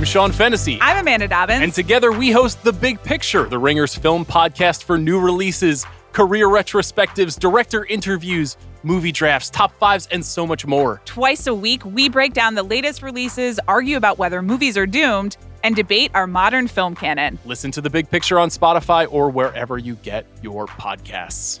I'm Sean Fennessey. I'm Amanda Dobbins. And together we host The Big Picture, the Ringers film podcast for new releases, career retrospectives, director interviews, movie drafts, top fives, and so much more. Twice a week, we break down the latest releases, argue about whether movies are doomed, and debate our modern film canon. Listen to The Big Picture on Spotify or wherever you get your podcasts.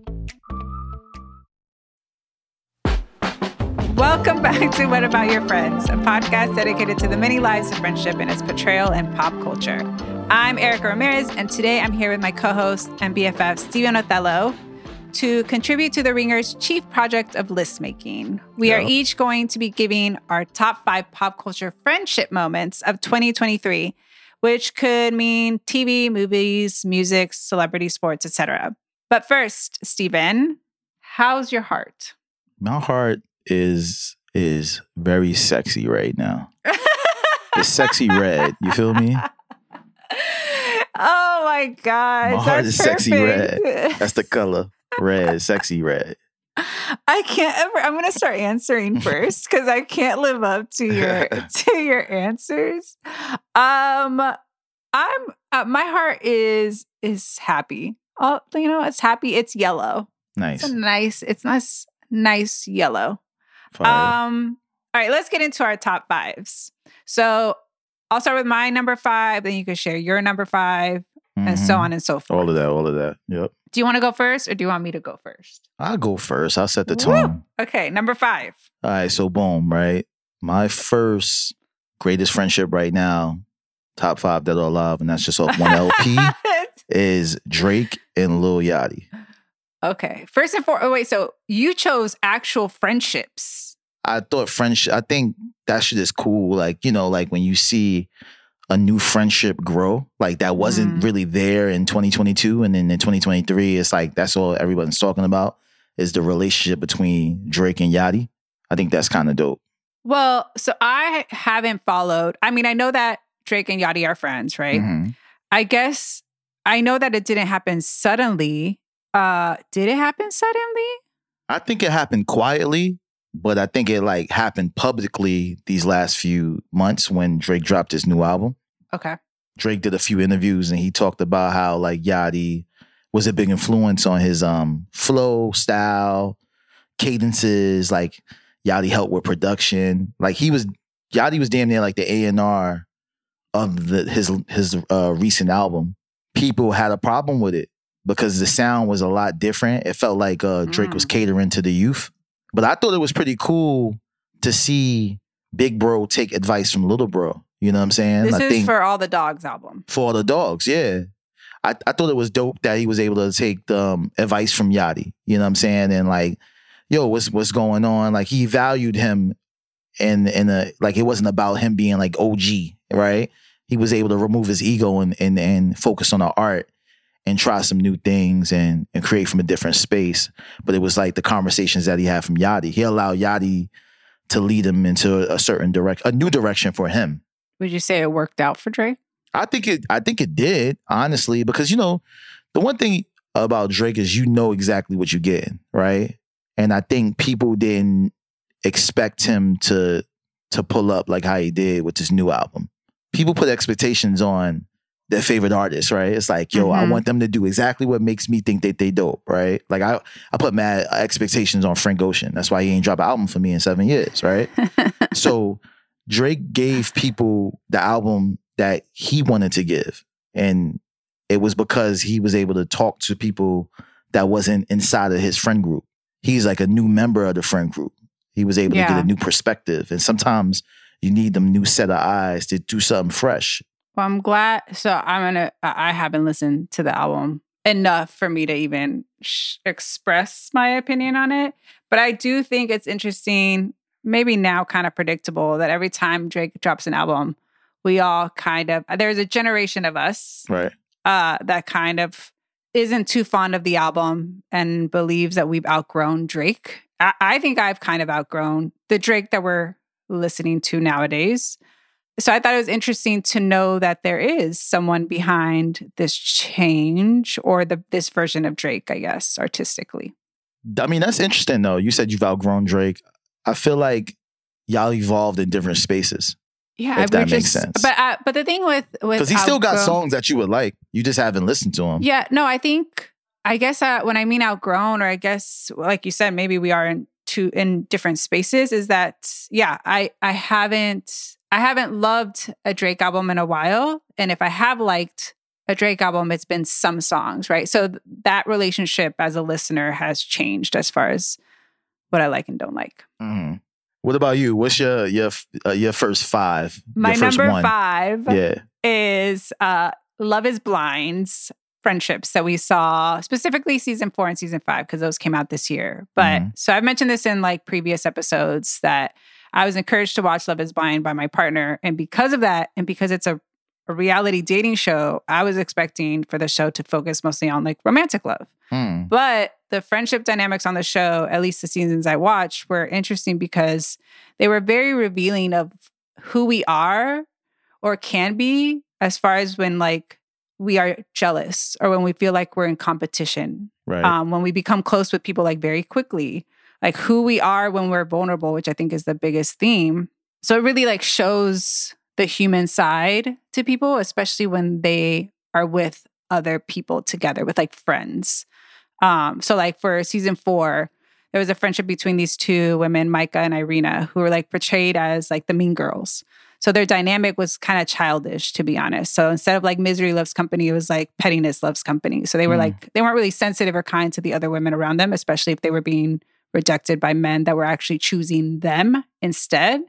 Welcome back to What About Your Friends, a podcast dedicated to the many lives of friendship and its portrayal in pop culture. I'm Erika Ramirez, and today I'm here with my co host and BFF, Steven Othello, to contribute to the Ringer's chief project of list making. We are each going to be giving our top five pop culture friendship moments of 2023, which could mean TV, movies, music, celebrity, sports, etc. But first, Steven, how's your heart? My heart is is very sexy right now. it's sexy red. You feel me? Oh my god! My heart is sexy red. That's the color. Red, sexy red. I can't ever. I'm gonna start answering first because I can't live up to your to your answers. Um, I'm uh, my heart is is happy. Oh, you know, it's happy. It's yellow. Nice. It's a nice. It's nice. Nice yellow. Fire. Um. All right, let's get into our top fives. So I'll start with my number five. Then you can share your number 5 and so Mhm. on and so forth. All of that, all of that. Yep. Do you want to go first, or do you want me to go first? I'll go first. I'll set the Woo! tone. Okay, number five. All right, so boom, right? My first greatest friendship right now, top five that are alive, and that's just off one LP, is Drake and Lil Yachty. Okay, first and foremost. Oh, wait, so you chose actual friendships. I thought friendship. I think that shit is cool. Like you know, like when you see a new friendship grow, like that wasn't Mhm. really there in 2022, and then in 2023, it's like that's all everyone's talking about is the relationship between Drake and Yachty. I think that's kind of dope. Well, so I haven't followed. I mean, I know that Drake and Yachty are friends, right? Mhm. I guess I know that it didn't happen suddenly. Uh, did it happen suddenly? I think it happened quietly, but I think it like happened publicly these last few months when Drake dropped his new album. Okay. Drake did a few interviews and he talked about how like Yachty was a big influence on his um flow, style, cadences. Like Yachty helped with production. Like he was Yachty was damn near like the A and R of the his his uh, recent album. People had a problem with it because the sound was a lot different. It felt like uh, Drake was Mm. catering to the youth. But I thought it was pretty cool to see Big Bro take advice from Little Bro. You know what I'm saying? This I is for all the dogs album. for all the dogs. Yeah. I, I thought it was dope that he was able to take the, um, advice from Yachty. You know what I'm saying? And like, yo, what's what's going on? Like he valued him and in a like it wasn't about him being like OG, right? He was able to remove his ego and and and focus on the art and try some new things and and create from a different space. But it was like the conversations that he had from Yachty. He allowed Yachty to lead him into a certain direct a new direction for him. Would you say it worked out for Drake? I think it. I think it did honestly because you know the one thing about Drake is you know exactly what you're getting, right? And I think people didn't expect him to to pull up like how he did with this new album. People put expectations on their favorite artists, right? It's like, yo, I Mhm. want them to do exactly what makes me think that they dope, right? Like I, I put mad expectations on Frank Ocean. That's why he ain't drop an album for me in seven years, right? so Drake gave people the album that he wanted to give. And it was because he was able to talk to people that wasn't inside of his friend group. He's like a new member of the friend group. He was able to get a new perspective. And sometimes you need them new set of eyes to do something fresh. Well, I'm glad. So I'm gonna. I I haven't listened to the album enough for me to even sh- express my opinion on it. But I do think it's interesting. Maybe now, kind of predictable that every time Drake drops an album, we all kind of there's a generation of us Right. uh, that kind of isn't too fond of the album and believes that we've outgrown Drake. I, I think I've kind of outgrown the Drake that we're listening to nowadays. So I thought it was interesting to know that there is someone behind this change or the this version of Drake, I guess, artistically. I mean, that's interesting though. You said you've outgrown Drake. I feel like y'all evolved in different spaces. Yeah, If that we makes sense. But uh, but the thing with with Because he still got songs that you would like. You just haven't listened to them. Yeah, no, I think I guess uh, when I mean outgrown, or I guess like you said, maybe we are in two in different spaces. Is that yeah? I I haven't I haven't loved a Drake album in a while, and if I have liked a Drake album, it's been some songs, right? So th- that relationship as a listener has changed as far as what I like and don't like. Mhm. What about you? What's your your uh, your first five? My your first number one? five Yeah. is uh Love is Blind's friendships that we saw specifically season four and season five because those came out this year. But Mhm. so I've mentioned this in like previous episodes that I was encouraged to watch Love is Blind by my partner. And because of that, and because it's a, a reality dating show, I was expecting for the show to focus mostly on like romantic love. Hmm. But the friendship dynamics on the show, at least the seasons I watched, were interesting because they were very revealing of who we are or can be as far as when like we are jealous or when we feel like we're in competition. Right. Um, when we become close with people like very quickly, like who we are when we're vulnerable, which I think is the biggest theme. So it really like shows the human side to people, especially when they are with other people together, with like friends. Um, so like for season four, there was a friendship between these two women, Micah and Irina, who were like portrayed as like the mean girls. So their dynamic was kind of childish, to be honest. So instead of like misery loves company, it was like pettiness loves company. So they were Mm. like they weren't really sensitive or kind to the other women around them, especially if they were being rejected by men that were actually choosing them instead.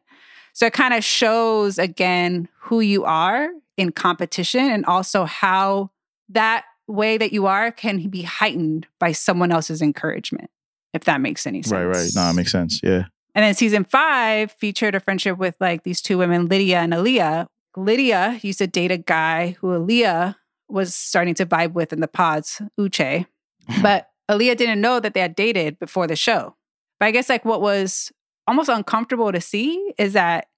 So it kind of shows again who you are in competition and also how that way that you are can be heightened by someone else's encouragement, if that makes any sense. right. Right. No, it makes sense. Yeah. And then season five featured a friendship with like these two women, Lydia and Aaliyah. Lydia used to date a guy who Aaliyah was starting to vibe with in the pods, Uche. Mm-hmm. But Aaliyah didn't know that they had dated before the show. But I guess like what was almost uncomfortable to see is that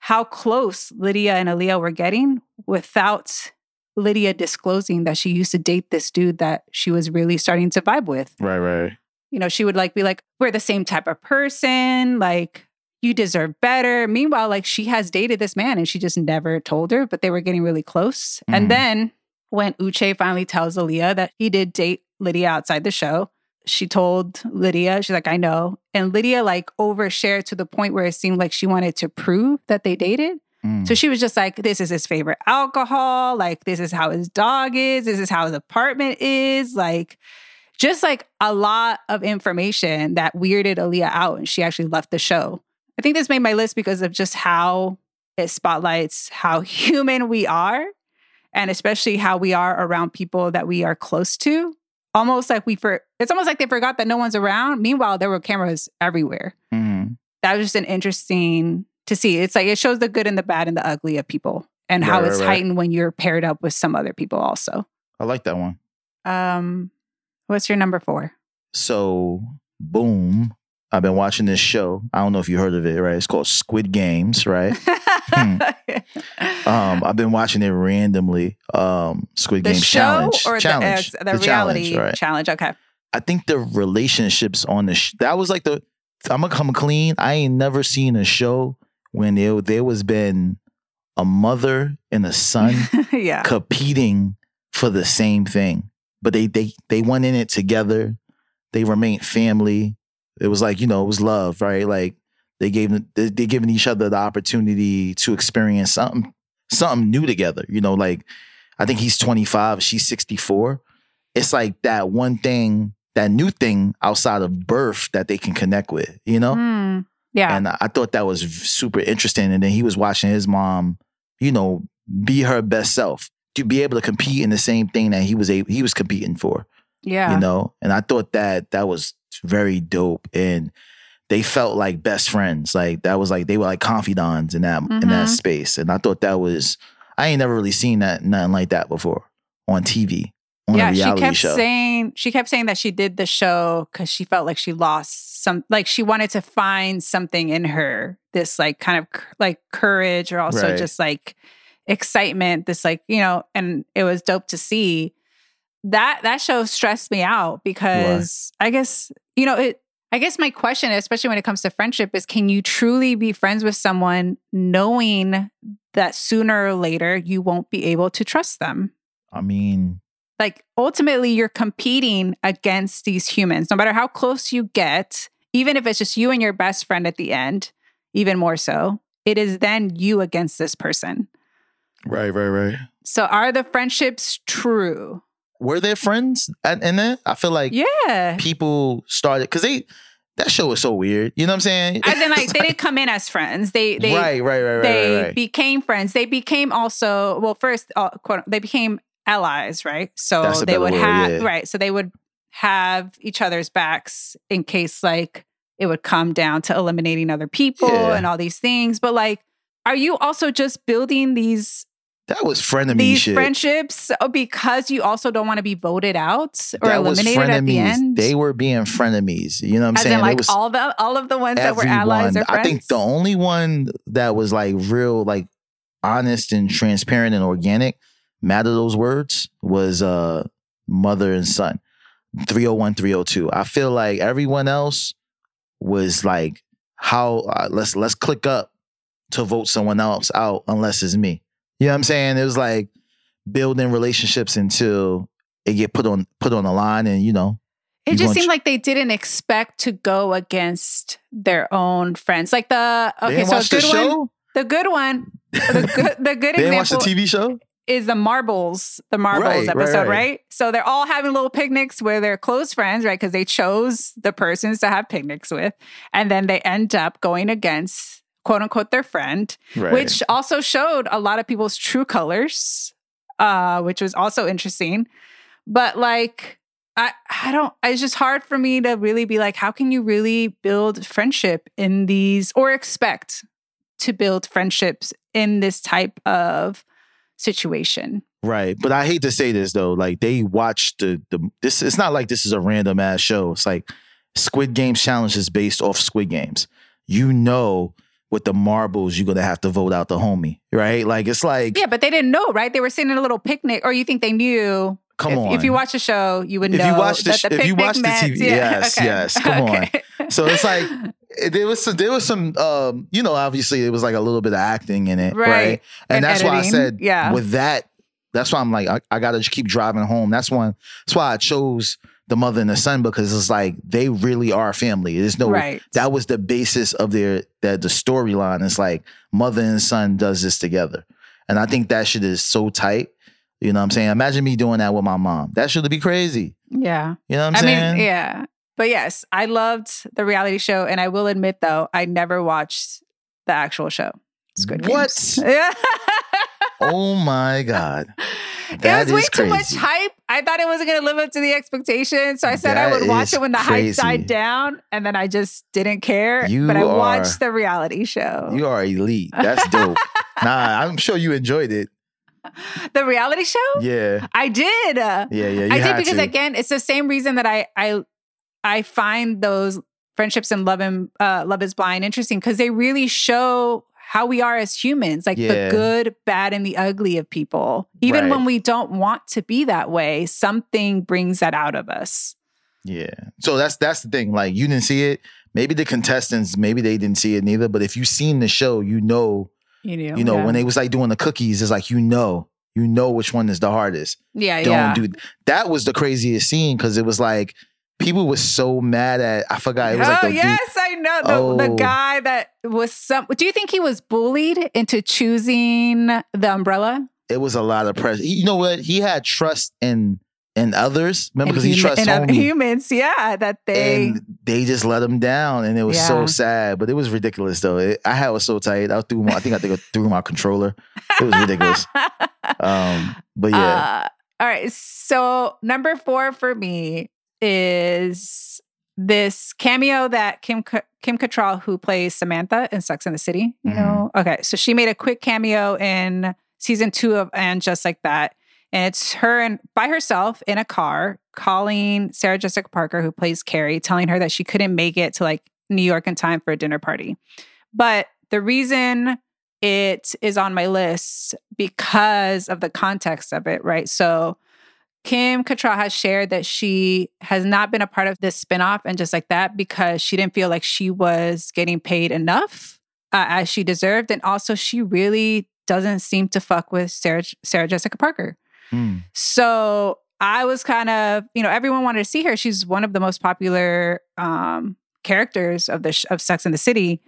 how close Lydia and Aaliyah were getting without Lydia disclosing that she used to date this dude that she was really starting to vibe with Right. Right. you know, she would like be like, we're the same type of person. Like, you deserve better. Meanwhile, like she has dated this man and she just never told her, but they were getting really close. Mhm. And then when Uche finally tells Aaliyah that he did date Lydia outside the show, she told Lydia, she's like, I know. And Lydia like overshared to the point where it seemed like she wanted to prove that they dated. Mm. So she was just like, this is his favorite alcohol. Like, this is how his dog is. This is how his apartment is. Like, just like a lot of information that weirded Aaliyah out. And she actually left the show. I think this made my list because of just how it spotlights how human we are. And especially how we are around people that we are close to. Almost like we for it's almost like they forgot that no one's around. Meanwhile, there were cameras everywhere Mhm. that was just an interesting to see. It's like it shows the good and the bad and the ugly of people and how Right, it's right, right. heightened when you're paired up with some other people also. I like that one. Um what's your number 4? So, boom. I've been watching this show. I don't know if you heard of it, right? It's called Squid Games, right? Hmm. Um, I've been watching it randomly. Um, Squid the Game show challenge, or challenge, the, uh, the, reality challenge, right? challenge? Okay. I think the relationships on the sh- that was like the I'm gonna come clean. I ain't never seen a show when there there was been a mother and a son yeah. competing for the same thing, but they they they went in it together. They remained family. It was like you know it was love, right? Like they gave they they giving each other the opportunity to experience something something new together. You know, like I think he's 25, she's 64. It's like that one thing, that new thing outside of birth that they can connect with. You know, Mm, yeah. and I thought that was super interesting. And then he was watching his mom, you know, be her best self to be able to compete in the same thing that he was able, he was competing for. yeah. You know, and I thought that that was very dope. And they felt like best friends. Like that was like they were like confidants in that in that Mhm. space. And I thought that was I ain't never really seen that nothing like that before on TV on yeah, a she reality kept show. saying she kept saying that she did the show because she felt like she lost some, like she wanted to find something in her, this like kind of like courage or also Right. just like excitement. This like you know, and it was dope to see. That that show stressed me out because I guess you know it. I guess my question, especially when it comes to friendship, is can you truly be friends with someone knowing that sooner or later you won't be able to trust them? I mean, like ultimately you're competing against these humans no matter how close you get even if it's just you and your best friend at the end even more so it is then you against this person right, right, right. so are the friendships true Were they friends at, in that? I feel like yeah people started because they that show was so weird. You know what I'm saying? as in like they didn't come in as friends they they right, right, right, right, they right, right. became friends they became also well first uh, quote they became allies right so they would have yeah. right so they would have each other's backs in case like it would come down to eliminating other people Yeah. and all these things but like are you also just building these that was frenemy these shit. friendships uh, because you also don't want to be voted out or that eliminated at the end They were being frenemies. You know what I'm as saying? in like all the all of the ones that were allies or friends I think the only one that was like real, like honest and transparent and organic, matter those words, was uh mother and son. 301, 302. I feel like everyone else was like, how uh, let's let's click up to vote someone else out unless it's me. You know what I'm saying? It was like building relationships until it get put on put on the line and you know It just seemed ch- like they didn't expect to go against their own friends. Like the okay, so watch the good one, the good one, the good, the good They didn't watch the TV show. is the marbles, the marbles Right, right, episode, right, right. So they're all having little picnics where they're close friends, right? Because they chose the persons to have picnics with, and then they end up going against quote unquote their friend, Right. which also showed a lot of people's true colors, uh, which was also interesting. But like, I I don't. It's just hard for me to really be like, how can you really build friendship in these, or expect to build friendships in this type of situation? Right. But I hate to say this though. Like they watched the the this it's not like this is a random ass show. It's like Squid Games challenge is based off Squid Games. You know with the marbles you're gonna have to vote out the homie. Right? Like it's like Yeah, but they didn't know, right? They were sitting in a little picnic, or you think they knew? come if, on. if you watch the show, you would know If you know. watch the sh- if you watch the TV yes, yes, come on. So it's like eh, there was some there was some um, you know, obviously it was like a little bit of acting in it. Right. Right. And, And that's why I said yeah. with that, that's why I'm like, I, I gotta just keep driving home. That's one that's why I chose the mother and the son because it's like they really are family. There's no right. that was the basis of their that the storyline. It's like mother and son does this together. And I think that shit is so tight. You know what I'm saying? Imagine me doing that with my mom. That should be crazy. yeah. You know what I'm I saying? mean, yeah. But yes, I loved the reality show, and I will admit though, I never watched the actual show. Squid What? Yeah. Oh my God. it was way is too much crazy. hype. I thought it wasn't going to live up to the expectation, so I said I would watch it when the crazy. hype died down, and then I just didn't care. You but I are- watched the reality show. You are elite. That's dope. nah, I'm sure you enjoyed it. the reality show? Yeah. I did. Yeah, yeah. I did because to. again, it's the same reason that I I I find those friendships and love and uh, love is blind interesting because they really show how we are as humans, like Yeah. the good, bad, and the ugly of people. Even Right. when we don't want to be that way, something brings that out of us. Yeah. So that's that's the thing. Like you didn't see it. Maybe the contestants, maybe they didn't see it neither. But if you've seen the show, you know, You know, you know, yeah. when they was like doing the cookies, it's like you know, you know which one is the hardest. yeah, Don't yeah. do that was the craziest scene because it was like people were so mad at I forgot. It was oh like the dude- yes, I know the, the Oh. guy that was some. Do you think he was bullied into choosing the umbrella? it was a lot of pressure. You know what? He had trust in in others. Remember, because he trusts human- and homie. other humans, yeah, that they. and they just let him down, and it was Yeah. so sad. But it was ridiculous, though. It, I had was so tight. I threw my, I think I think I threw my controller. It was ridiculous. Um, but yeah, Uh, all right. So number four for me is this cameo that Kim Kim Cattrall, who plays Samantha in Sex in the City. You Mhm. know, okay. So she made a quick cameo in season two of And Just Like That, and it's her and by herself in a car calling Sarah Jessica Parker, who plays Carrie, telling her that she couldn't make it to like New York in time for a dinner party. But the reason it is on my list because of the context of it, right? So Kim Cattrall has shared that she has not been a part of this spinoff and just like that because she didn't feel like she was getting paid enough uh, as she deserved. And also, she really doesn't seem to fuck with Sarah, Sarah Jessica Parker. Mm. So I was kind of, you know, everyone wanted to see her. She's one of the most popular um, characters of the sh- of Sex in the City,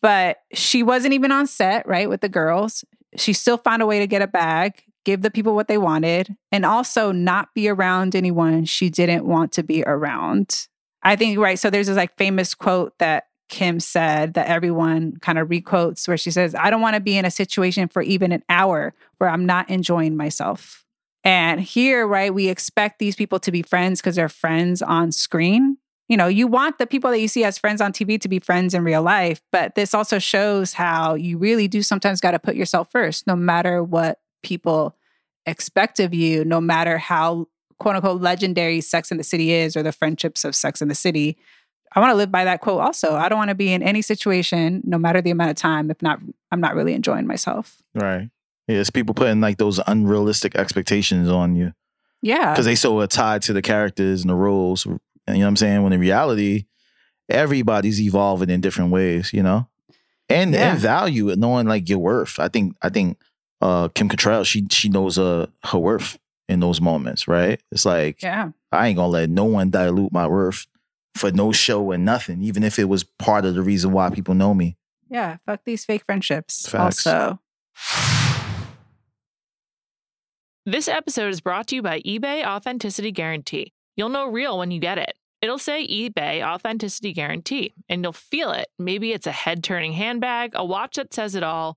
but she wasn't even on set, right, with the girls. She still found a way to get a bag, give the people what they wanted, and also not be around anyone she didn't want to be around. I think right. So there's this like famous quote that Kim said that everyone kind of requotes where she says, I don't want to be in a situation for even an hour where I'm not enjoying myself. And here, right, we expect these people to be friends because they're friends on screen. You know, you want the people that you see as friends on TV to be friends in real life, but this also shows how you really do sometimes got to put yourself first, no matter what people expect of you, no matter how quote unquote legendary Sex in the City is or the friendships of Sex in the City. I want to live by that quote also. I don't want to be in any situation, no matter the amount of time, if not, I'm not really enjoying myself. right. Yeah, it's people putting like those unrealistic expectations on you Yeah. because they so are tied to the characters and the roles. And you know what I'm saying? When in reality, everybody's evolving in different ways. You know, and Yeah. and value it, knowing like your worth. I think I think uh Kim Cattrall she she knows uh her worth in those moments. Right? It's like Yeah. I ain't gonna let no one dilute my worth for no show and nothing, even if it was part of the reason why people know me. Yeah. Fuck these fake friendships. Facts. Also. This episode is brought to you by eBay Authenticity Guarantee. You'll know real when you get it. It'll say eBay Authenticity Guarantee, and you'll feel it. Maybe it's a head turning handbag, a watch that says it all,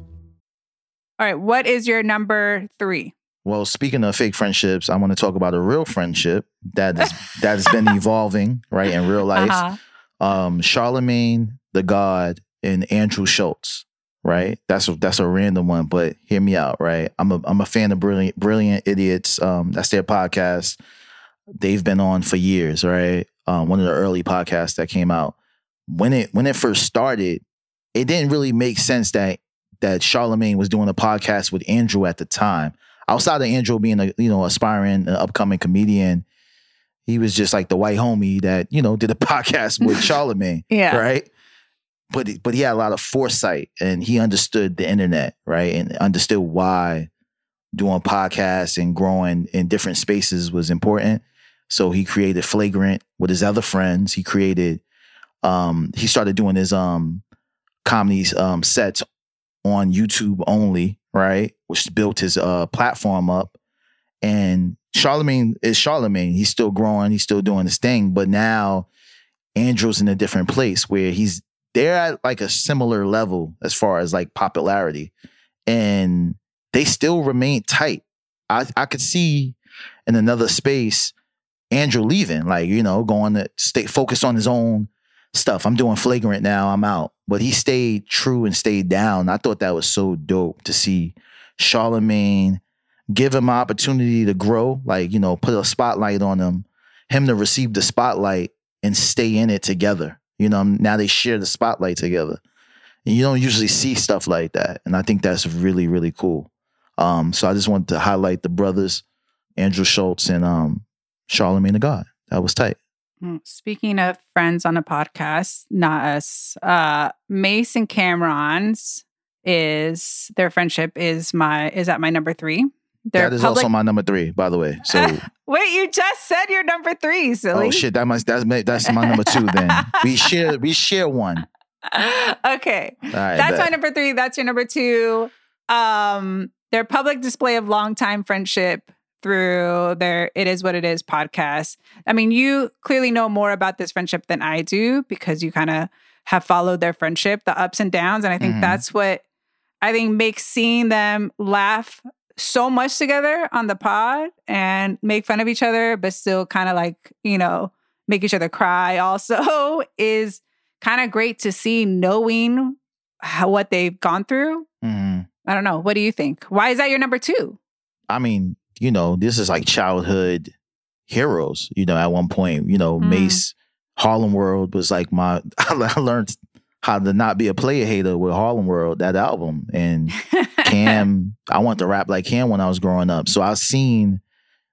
All right. What is your number three? Well, speaking of fake friendships, I want to talk about a real friendship that is that has been evolving right in real life. Uh-huh. Um, Charlemagne the God and Andrew Schulz. Right, that's a, that's a random one, but hear me out. Right, I'm a I'm a fan of brilliant brilliant idiots. Um, that's their podcast. They've been on for years. Right, um, one of the early podcasts that came out. When it when it first started, it didn't really make sense that that Charlemagne was doing a podcast with Andrew at the time. Outside of Andrew being a you know aspiring uh, upcoming comedian, he was just like the white homie that you know did a podcast with Charlemagne, Yeah. right? But he- but he had a lot of foresight and he understood the internet, right, and understood why doing podcasts and growing in different spaces was important. So he created Flagrant with his other friends. He created, um, he started doing his um comedy um sets on YouTube only, right? Which built his uh platform up. And Charlemagne is Charlemagne. He's still growing, he's still doing his thing. But now Andrew's in a different place where he's they're at like a similar level as far as like popularity. And they still remain tight. I I could see in another space Andrew leaving, like, you know, going to stay focused on his own stuff. I'm doing flagrant now, I'm out. But he stayed true and stayed down. I thought that was so dope to see Charlemagne give him an opportunity to grow, like, you know, put a spotlight on him, him to receive the spotlight and stay in it together. You know, now they share the spotlight together. And you don't usually see stuff like that. And I think that's really, really cool. Um, so I just wanted to highlight the brothers, Andrew Schulz and um Charlemagne the God. That was tight. Mm, Speaking of friends on a podcast, not us, uh, Mase and Cam'ron's is their friendship is my is at my number three. Their that is public- also my number three, by the way. So Wait, you just said your number three, silly. oh shit, that must that's that's my number two then. we share we share one. okay. Right. That's my number three. That's your number two. Um, their public display of longtime friendship through their It Is What It Is podcast. I mean, you clearly know more about this friendship than I do because you kind of have followed their friendship, the ups and downs. And I think Mhm. that's what I think makes seeing them laugh so much together on the pod and make fun of each other, but still kind of like, you know, make each other cry also is kind of great to see knowing how what they've gone through. Mhm. I don't know. What do you think? Why is that your number two? I mean, you know, this is like childhood heroes. You know, at one point, you know, Mm. Mase, Harlem World was like my. I learned how to not be a player hater with Harlem World, that album, and Cam. I want to rap like Cam when I was growing up, so I've seen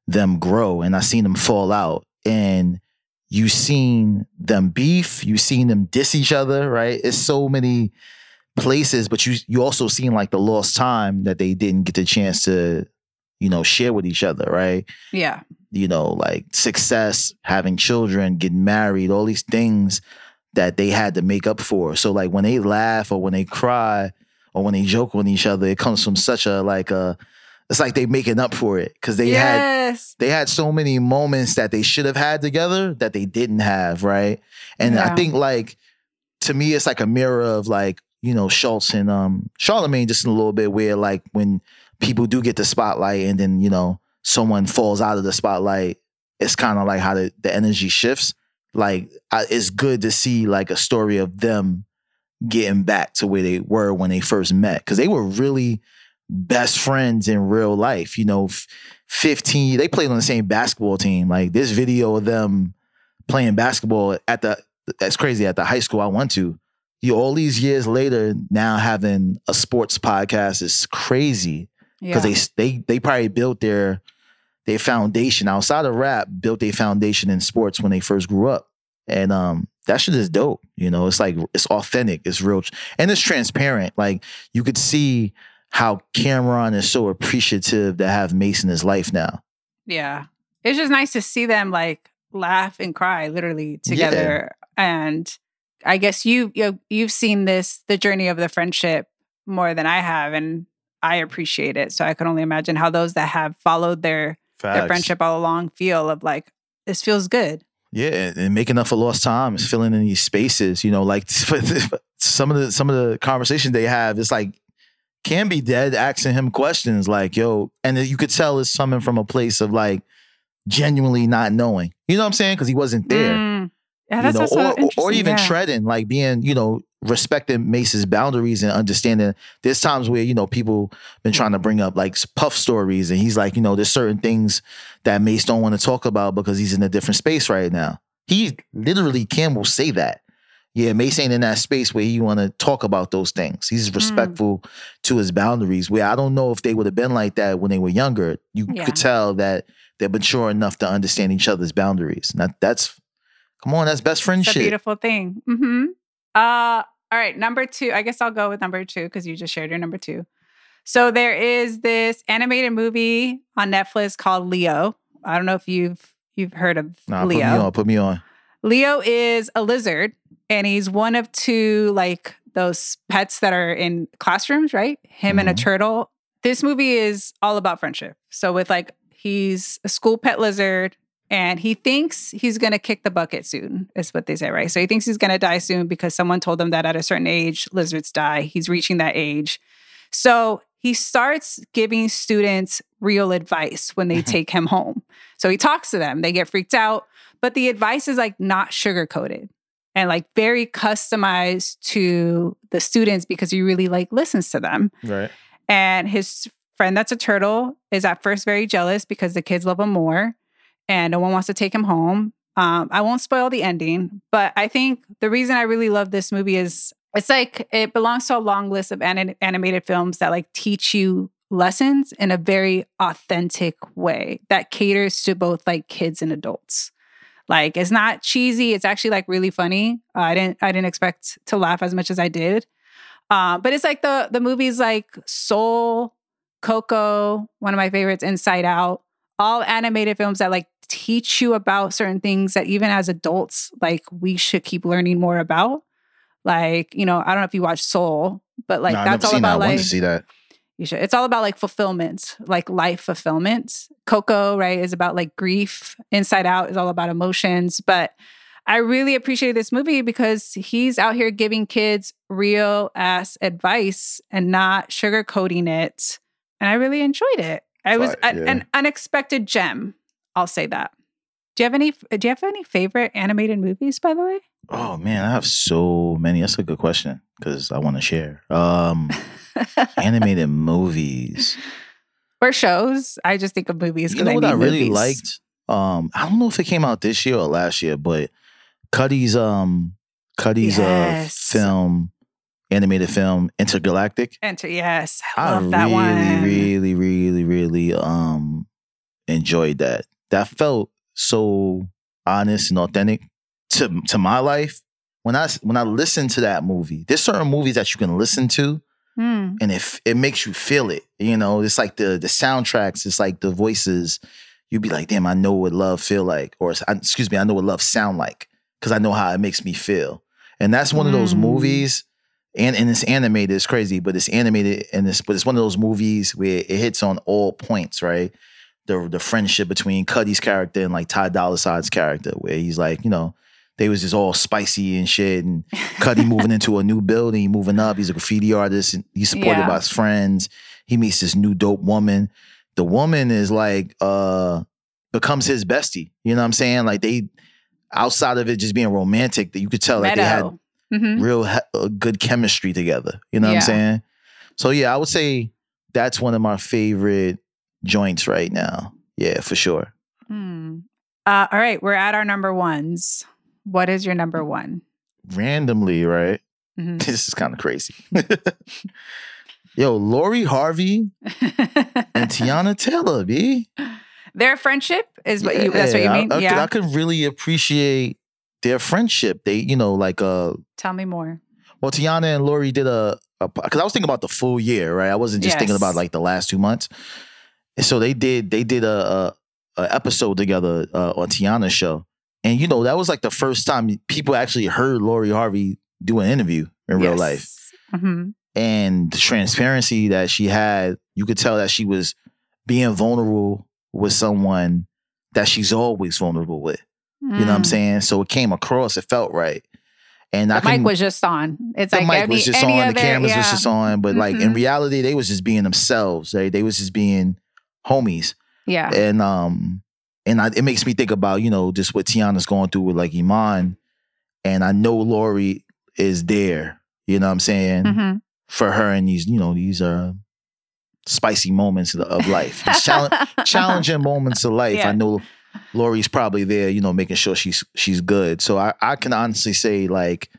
them grow and I've seen them fall out, and you've seen them beef, You've seen them diss each other, right? It's so many places, but you you also seen like the lost time that they didn't get the chance to, you know, share with each other, right? yeah. You know, like success, having children, getting married, all these things that they had to make up for. So like when they laugh or when they cry or when they joke with each other, it comes from such a like a it's like they making up for it because they had they had so many moments that they should have had together that they didn't have, right? And I think like to me, it's like a mirror of like you know Schulz and um Charlemagne just in a little bit where like when people do get the spotlight and then you know someone falls out of the spotlight, it's kind of like how the, the energy shifts. Like I, it's good to see like a story of them getting back to where they were when they first met because they were really best friends in real life. You know, f- 15, they played on the same basketball team. Like this video of them playing basketball at the, that's crazy, at the high school I went to. You all these years later, now having a sports podcast is crazy Yeah. because they they they probably built their their foundation outside of rap, built their foundation in sports when they first grew up, and um that shit is dope. You know, it's like it's authentic, it's real, and it's transparent. Like you could see how Cam'ron is so appreciative to have Mase in his life now. Yeah. It's just nice to see them like laugh and cry literally together. And I guess you, you you've seen this the journey of the friendship more than I have and I appreciate it. So I can only imagine how those that have followed their their friendship all along feel of like this feels good. Yeah, and- making up for lost time is filling in these spaces. You know, like some of the some of the conversations they have, it's like can be dead asking him questions like, "Yo," and you could tell it's coming from a place of like genuinely not knowing. You know what I'm saying? Because he wasn't there. Mm. Yeah, you that's know, also or, or- or even yeah. treading, like being, you know, respecting Mase's boundaries and understanding. There's times where you know people been trying to bring up like puff stories, and he's like, you know, there's certain things that Mase don't want to talk about because he's in a different space right now. He literally Kim will say that. Yeah, Mase ain't in that space where he want to talk about those things. Mm. He's respectful to his boundaries. Where I don't know if they would have been like that when they were younger. You Yeah. could tell that they're mature enough to understand each other's boundaries. And that, that's come on, that's best friendship. It's a beautiful thing. hmm Uh, all right, number two. I guess I'll go with number two because you just shared your number two. So there is this animated movie on Netflix called Leo. I don't know if you've you've heard of Nah, put me Leo. on, put me on. Leo is a lizard, and he's one of two like those pets that are in classrooms, right? Him and a Mhm. turtle. This movie is all about friendship. So with like he's a school pet lizard and he thinks he's going to kick the bucket soon is what they say right? So he thinks he's going to die soon because someone told him that at a certain age lizards die. He's reaching that age. So he starts giving students real advice when they mm-hmm. take him home. So he talks to them. They get freaked out. But the advice is like not sugar coated and like very customized to the students because he really like listens to them. Right. and his friend that's a turtle is at first very jealous because the kids love him more and no one wants to take him home. Um, I won't spoil the ending, but I think the reason I really love this movie is it's like it belongs to a long list of ani- animated films that like teach you lessons in a very authentic way that caters to both like kids and adults. Like it's not cheesy; it's actually like really funny. Uh, I didn't I didn't expect to laugh as much as I did, uh, but it's like the the movies like Soul, Coco, one of my favorites, Inside Out, all animated films that like teach you about certain things that even as adults, like we should keep learning more about. Like, you know, I don't know if you watch Soul, but like I've that's all seen that. about I want like to see that. you should. It's all about like fulfillment, like life fulfillment. Coco, right, is about like grief. Inside Out is all about emotions. But I really appreciate this movie because he's out here giving kids real ass advice and not sugarcoating it. And I really enjoyed it. I was yeah. an unexpected gem. I'll say that. Do you have any? Do you have any favorite animated movies, by the way? Oh man, I have so many. That's a good question because I want to share. Um, animated movies. or shows? I just think of movies. You know what need I really movies. liked? Um, I don't know if it came out this year or last year, but Cudi's um Cudi's Yes. uh film, animated film, Entergalactic. Enter, yes, I I love that really, one. really, really, really um enjoyed that. That felt so honest and authentic to to my life. When I when I listen to that movie, there's certain movies that you can listen to Hmm. and it it makes you feel it. You know, it's like the the soundtracks, it's like the voices. You'd be like, damn, I know what love feel like, or excuse me, I know what love sound like because I know how it makes me feel. And that's one of those Mm. movies. And and it's animated, it's crazy, but it's animated and it's but it's one of those movies where it hits on all points, right? The the friendship between Cudi's character and like Ty Dolla Sign's character, where he's like, you know, they was just all spicy and shit, and Cuddy moving into a new building, moving up. He's a graffiti artist, and he's supported Yeah. by his friends. He meets this new dope woman. The woman is like uh becomes his bestie. You know what I'm saying? Like they outside of it just being romantic, that you could tell that they had. Mhm. real he- uh, good chemistry together. You know what I'm saying? So yeah, I would say that's one of my favorite joints right now. Yeah, for sure. Hmm. Uh, all right, we're at our number ones. What is your number one? Randomly, right? Mhm. This is kind of crazy. Yo, Lori Harvey and Teyana Taylor, B. Their friendship is what you. That's what you Yeah, mean. I, I, yeah. could, I could really appreciate their friendship. They, you know, like uh Tell me more. well, Teyana and Lori did a because I was thinking about the full year, right? I wasn't just thinking about like the last two months. And so they did they did a, a, a episode together uh, on Teyana's show, and you know that was like the first time people actually heard Lori Harvey do an interview in real life, hmm and the transparency that she had, you could tell that she was being vulnerable with someone that she's always vulnerable with. You know what I'm saying? So it came across, it felt right. And I Mm. The mic can, was just on. It's the like mic any, was just on, the cameras was yeah. just on, but like in Mhm. reality, they was just being themselves. Right? They was just being homies, Yeah. and um, and I, it makes me think about you know just what Teyana's going through with like Iman, and I know Lori is there. You know what I'm saying hmm for her in these you know these uh spicy moments of, life, challenge, challenging moments of life. Yeah. I know Lori's probably there, you know, making sure she's she's good. So I, I can honestly say like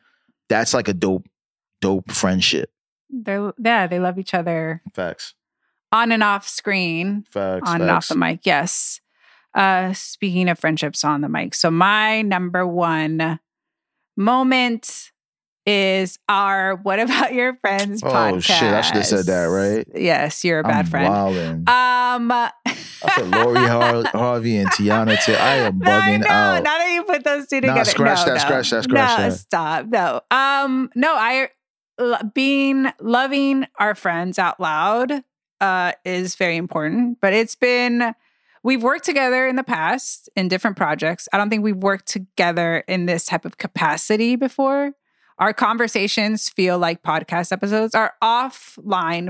that's like a dope, dope friendship. They're yeah, they love each other Facts. On and off screen, Facts. on and off the mic. Yes. Uh, speaking of friendships on the mic, so my number one moment is our "What About Your Friends" Oh, podcast. Oh shit, I should have said that, right? Yes, you're a bad I'm friend. wildin'. Um, I said Lori Har- Harvey and Teyana. T- I am I bugging know. out. Now that you put those two together, Nah, scratch no, that, no. scratch that, scratch no, that. stop. No, um, no. I being loving our friends out loud uh is very important. But it's been we've worked together in the past in different projects. I don't think we've worked together in this type of capacity before. Our conversations feel like podcast episodes. Our offline,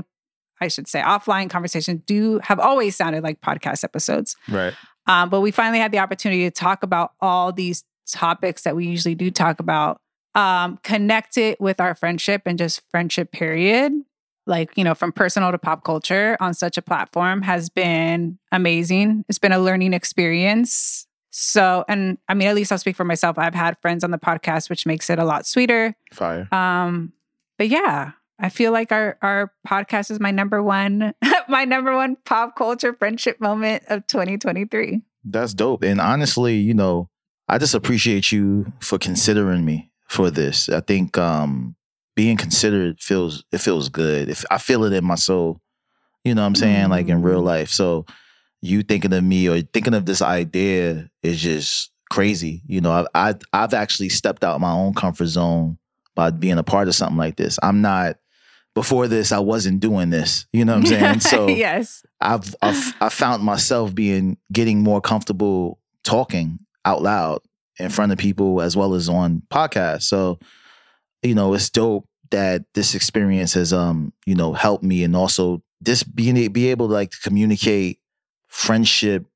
I should say, offline conversations do have always sounded like podcast episodes. Right. Um, but we finally had the opportunity to talk about all these topics that we usually do talk about, um, connect it with our friendship and just friendship, period. Like, you know, from personal to pop culture on such a platform has been amazing. It's been a learning experience. So, and I mean, at least I'll speak for myself. I've had friends on the podcast, which makes it a lot sweeter. Fire. Um, but yeah, I feel like our our podcast is my number one, my number one pop culture friendship moment of 2023. That's dope. And honestly, you know, I just appreciate you for considering me for this. I think um being considered feels it feels good. If I feel it in my soul. You know what I'm saying? Like in real Mm. life. So you thinking of me or thinking of this idea is just crazy. You know, I've I, I've actually stepped out my own comfort zone by being a part of something like this. I'm not before this, I wasn't doing this. You know what I'm saying? So yes, I've, I've I found myself being getting more comfortable talking out loud in front of people as well as on podcasts. So, you know, it's dope that this experience has um, you know, helped me and also this being be able to like communicate friendship,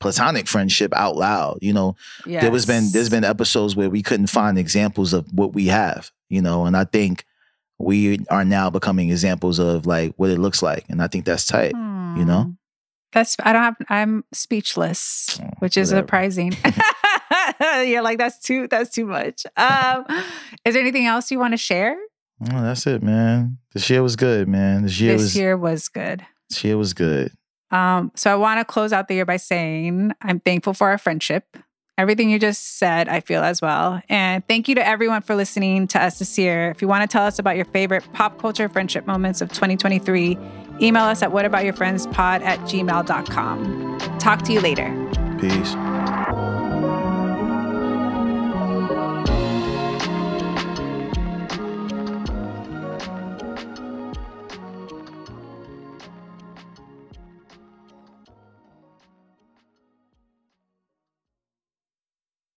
platonic friendship out loud. You know, yes. there was been there's been episodes where we couldn't find examples of what we have, you know, and I think we are now becoming examples of like what it looks like. And I think that's tight. you know? Hmm. That's I don't have I'm speechless, Oh, which is whatever. surprising. You're like that's too that's too much. Um, is there anything else you want to share? Oh, that's it, man. This year was good, man. This year this was year was good. this year was good. Um, so I want to close out the year by saying I'm thankful for our friendship. Everything you just said, I feel as well. And thank you to everyone for listening to us this year. If you want to tell us about your favorite pop culture friendship moments of 2023, email us at whataboutyourfriendspod at gmail.com. Talk to you later. Peace.